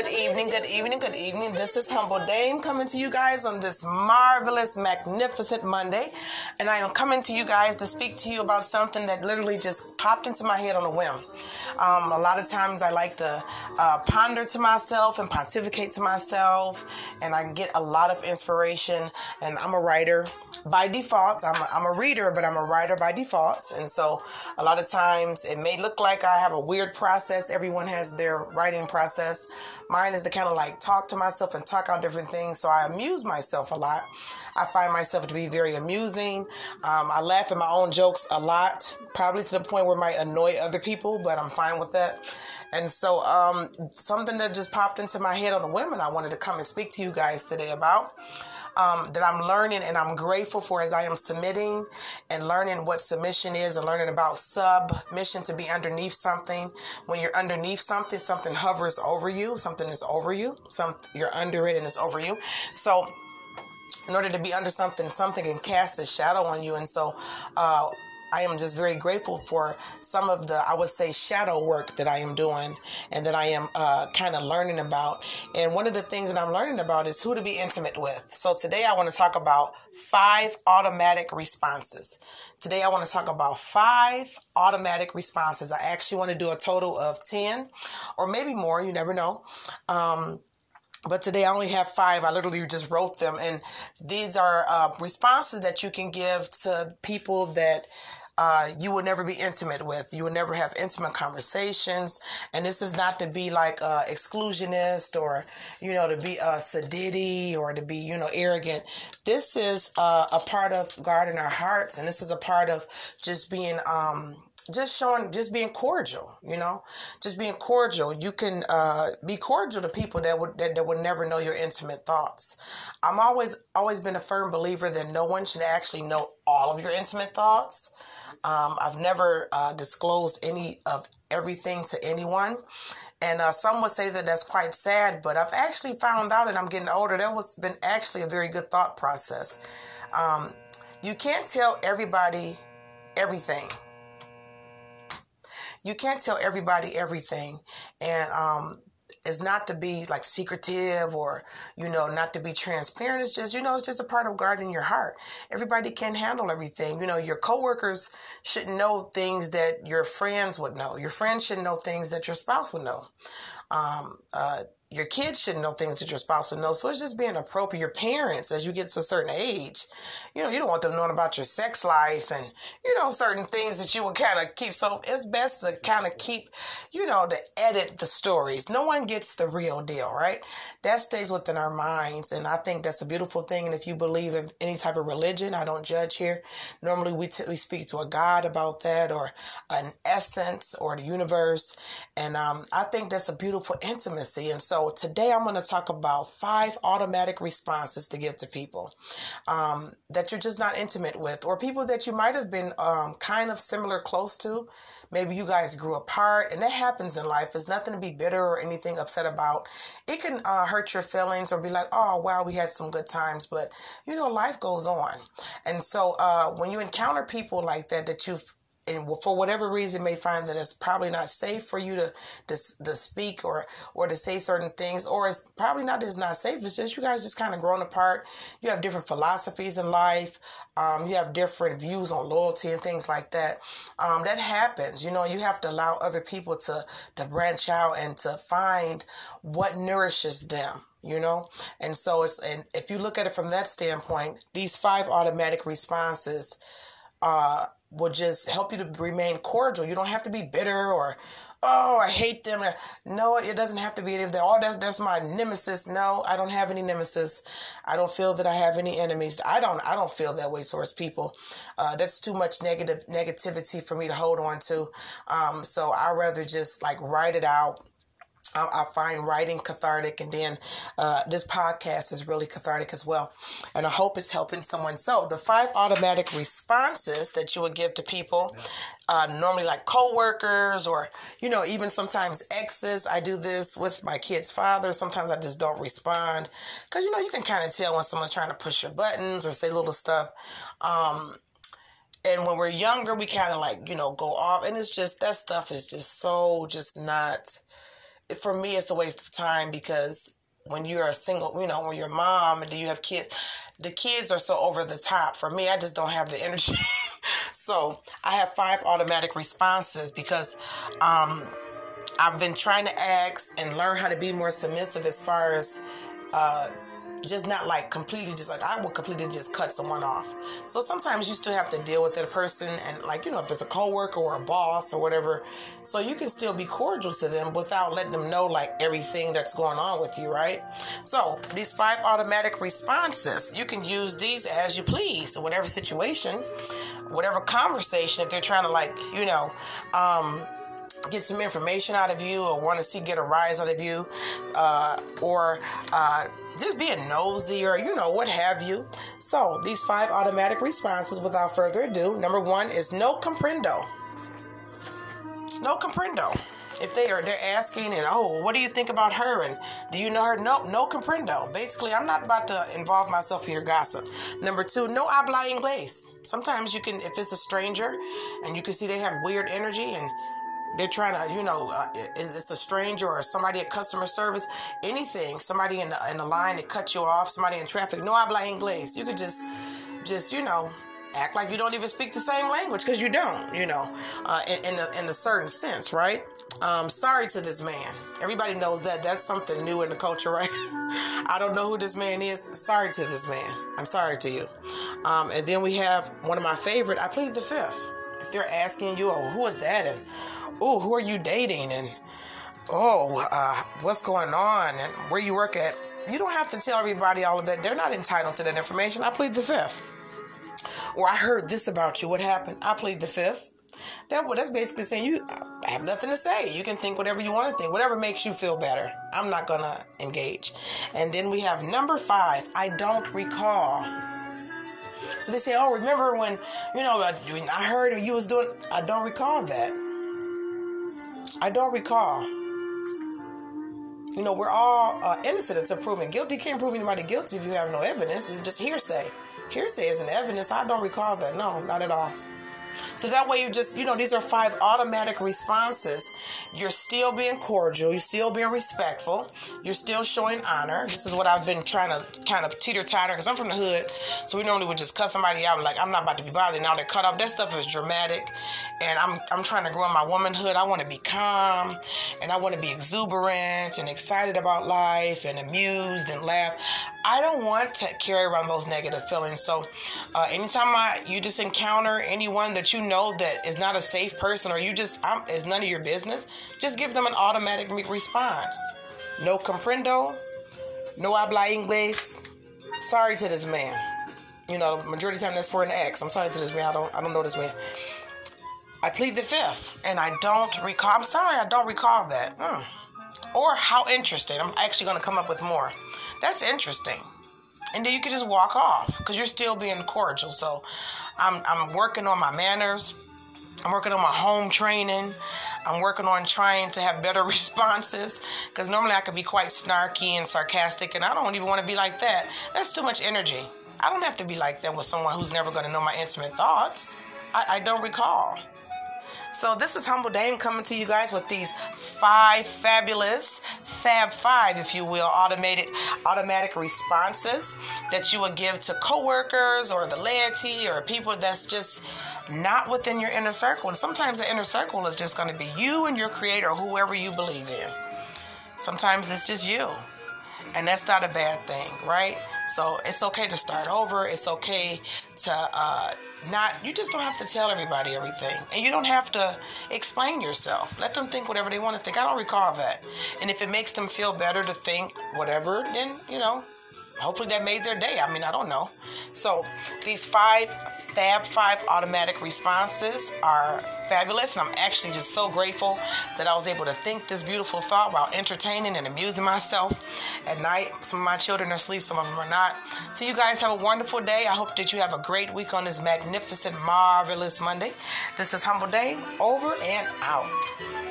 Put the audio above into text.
Good evening, good evening, good evening. This is Humble Dame coming to you guys on this marvelous, magnificent Monday. And I am coming to you guys to speak to you about something that literally just popped into my head on a whim. Um, a lot of times I like to uh, ponder to myself and pontificate to myself, and I get a lot of inspiration. And I'm a writer by default. I'm a, I'm a reader, but I'm a writer by default. And so a lot of times it may look like I have a weird process. Everyone has their writing process. Mine is to kind of like talk to myself and talk out different things. So I amuse myself a lot. I find myself to be very amusing. Um, I laugh at my own jokes a lot, probably to the point where it might annoy other people, but I'm fine with that. And so, um, something that just popped into my head on the women I wanted to come and speak to you guys today about um, that I'm learning and I'm grateful for as I am submitting and learning what submission is and learning about submission to be underneath something. When you're underneath something, something hovers over you, something is over you, some you're under it and it's over you. So in order to be under something, something can cast a shadow on you. And so, uh, I am just very grateful for some of the, I would say, shadow work that I am doing and that I am uh, kind of learning about. And one of the things that I'm learning about is who to be intimate with. So today I want to talk about five automatic responses. Today I want to talk about five automatic responses. I actually want to do a total of 10 or maybe more, you never know. Um, but today I only have five. I literally just wrote them, and these are uh, responses that you can give to people that uh, you will never be intimate with. You will never have intimate conversations. And this is not to be like uh, exclusionist or, you know, to be a uh, sedity or to be, you know, arrogant. This is uh, a part of guarding our hearts. And this is a part of just being, um, just showing just being cordial you know? Just being cordial. You can uh, be cordial to people that would that, that would never know your intimate thoughts. I'm always always been a firm believer that no one should actually know all of your intimate thoughts. Um, i've never uh, disclosed any of everything to anyone. And uh, some would say that that's quite sad but i've actually found out and i'm getting older. That was been actually a very good thought process. Um, you can't tell everybody everything you can't tell everybody everything. And um, it's not to be like secretive or you know not to be transparent. It's just you know it's just a part of guarding your heart. Everybody can handle everything. You know your coworkers shouldn't know things that your friends would know. Your friends shouldn't know things that your spouse would know um, uh, your kids shouldn't know things that your spouse would know. So it's just being appropriate. Your parents, as you get to a certain age, you know, you don't want them knowing about your sex life and, you know, certain things that you would kind of keep. So it's best to kind of keep, you know, to edit the stories. No one gets the real deal, right? That stays within our minds. And I think that's a beautiful thing. And if you believe in any type of religion, I don't judge here. Normally we, t- we speak to a God about that or an essence or the universe. And um, I think that's a beautiful intimacy. And so so today I'm going to talk about five automatic responses to give to people um, that you're just not intimate with, or people that you might have been um, kind of similar, close to. Maybe you guys grew apart, and that happens in life. It's nothing to be bitter or anything upset about. It can uh, hurt your feelings or be like, oh, wow, we had some good times, but you know, life goes on. And so uh, when you encounter people like that, that you've and for whatever reason may find that it's probably not safe for you to, to to speak or or to say certain things or it's probably not that it's not safe it's just you guys just kind of grown apart. You have different philosophies in life um, you have different views on loyalty and things like that. Um, that happens you know you have to allow other people to to branch out and to find what nourishes them you know? And so it's and if you look at it from that standpoint these five automatic responses uh will just help you to remain cordial. You don't have to be bitter or, oh, I hate them. No, it doesn't have to be any of that. Oh, that's, that's my nemesis. No, I don't have any nemesis. I don't feel that I have any enemies. I don't, I don't feel that way towards people. Uh, that's too much negative negativity for me to hold on to. Um, so I rather just like write it out I, find writing cathartic, and then uh, this podcast is really cathartic as well. And I hope it's helping someone. So, the five automatic responses that you would give to people, uh, normally like coworkers, or you know, even sometimes exes. I do this with my kid's father. Sometimes I just don't respond because you know you can kind of tell when someone's trying to push your buttons or say little stuff. Um, and when we're younger, we kind of like you know go off, and it's just that stuff is just so just not for me, it's a waste of time because when you're a single, you know, when you're a mom and you have kids, the kids are so over the top. For me, I just don't have the energy. so I have five automatic responses because um, I've been trying to ask and learn how to be more submissive as far as uh, just not like completely just like I will completely just cut someone off. So sometimes you still have to deal with that person and like you know if it's a coworker or a boss or whatever, so you can still be cordial to them without letting them know like everything that's going on with you, right? So these five automatic responses, you can use these as you please, whatever situation, whatever conversation, if they're trying to like you know. Um, get some information out of you or want to see get a rise out of you uh, or uh, just being nosy or you know what have you. So these five automatic responses without further ado number one is no comprendo. No comprendo. If they are they're asking and oh what do you think about her? And do you know her? No no comprendo. Basically i'm not about to involve myself in your gossip. Number two no habla inglés. Sometimes you can if it's a stranger and you can see they have weird energy and they're trying to, you know, uh, it's a stranger or somebody at customer service, anything, somebody in the, in the line that cut you off, somebody in traffic, no habla inglés. You could just, just, you know, act like you don't even speak the same language because you don't, you know, uh, in, in, a, in a certain sense, right? Um, sorry to this man. Everybody knows that. That's something new in the culture, right? I don't know who this man is. Sorry to this man. I'm sorry to you. Um, and then we have one of my favorite. I plead the fifth. If they're asking you, oh, who is that? And oh, who are you dating? And oh, uh, what's going on? And where you work at? You don't have to tell everybody all of that. They're not entitled to that information. I plead the fifth. Or I heard this about you. What happened? I plead the fifth. That that's basically saying you I have nothing to say. You can think whatever you want to think, whatever makes you feel better. I'm not gonna engage. And then we have number five. I don't recall. So they say, "Oh, remember when you know I heard you was doing?" I don't recall that. I don't recall. You know, we're all uh, innocent until proven guilty. Can't prove anybody guilty if you have no evidence. It's just hearsay. Hearsay isn't evidence. I don't recall that. No, not at all. So that way you just, you know, these are five automatic responses. You're still being cordial, you're still being respectful, you're still showing honor. This is what I've been trying to kind of teeter totter because I'm from the hood. So we normally would just cut somebody out like I'm not about to be bothered. Now they cut off. That stuff is dramatic. And I'm I'm trying to grow in my womanhood. I want to be calm and I want to be exuberant and excited about life and amused and laugh. I don't want to carry around those negative feelings. So uh, anytime I you just encounter anyone that you know that is not a safe person or you just um, is none of your business, just give them an automatic response. No comprendo, no habla inglés. Sorry to this man. You know, the majority of the time that's for an ex. I'm sorry to this man. I don't I don't know this man. I plead the fifth, and I don't recall. I'm sorry, I don't recall that. Mm. Or how interesting. I'm actually going to come up with more. That's interesting and then you can just walk off because you're still being cordial. So I'm I'm working on my manners. I'm working on my home training. I'm working on trying to have better responses because normally I can be quite snarky and sarcastic, and I don't even want to be like that. That's too much energy. I don't have to be like that with someone who's never going to know my intimate thoughts. I, I don't recall. So this is Humble Dame coming to you guys with these five fabulous Fab Five, if you will, automated automatic responses that you would give to coworkers or the laity or people that's just not within your inner circle. And sometimes the inner circle is just going to be you and your creator, whoever you believe in. Sometimes it's just you. And that's not a bad thing, right? So it's okay to start over. It's okay to uh, not, you just don't have to tell everybody everything. And you don't have to explain yourself. Let them think whatever they want to think. I don't recall that. And if it makes them feel better to think whatever, then, you know, hopefully that made their day. I mean, I don't know. So these five Fab Five automatic responses are fabulous, and I'm actually just so grateful that I was able to think this beautiful thought while entertaining and amusing myself at night. Some of my children are asleep, some of them are not. So you guys have a wonderful day. I hope that you have a great week on this magnificent, marvelous Monday. This is Humble Dame, over and out.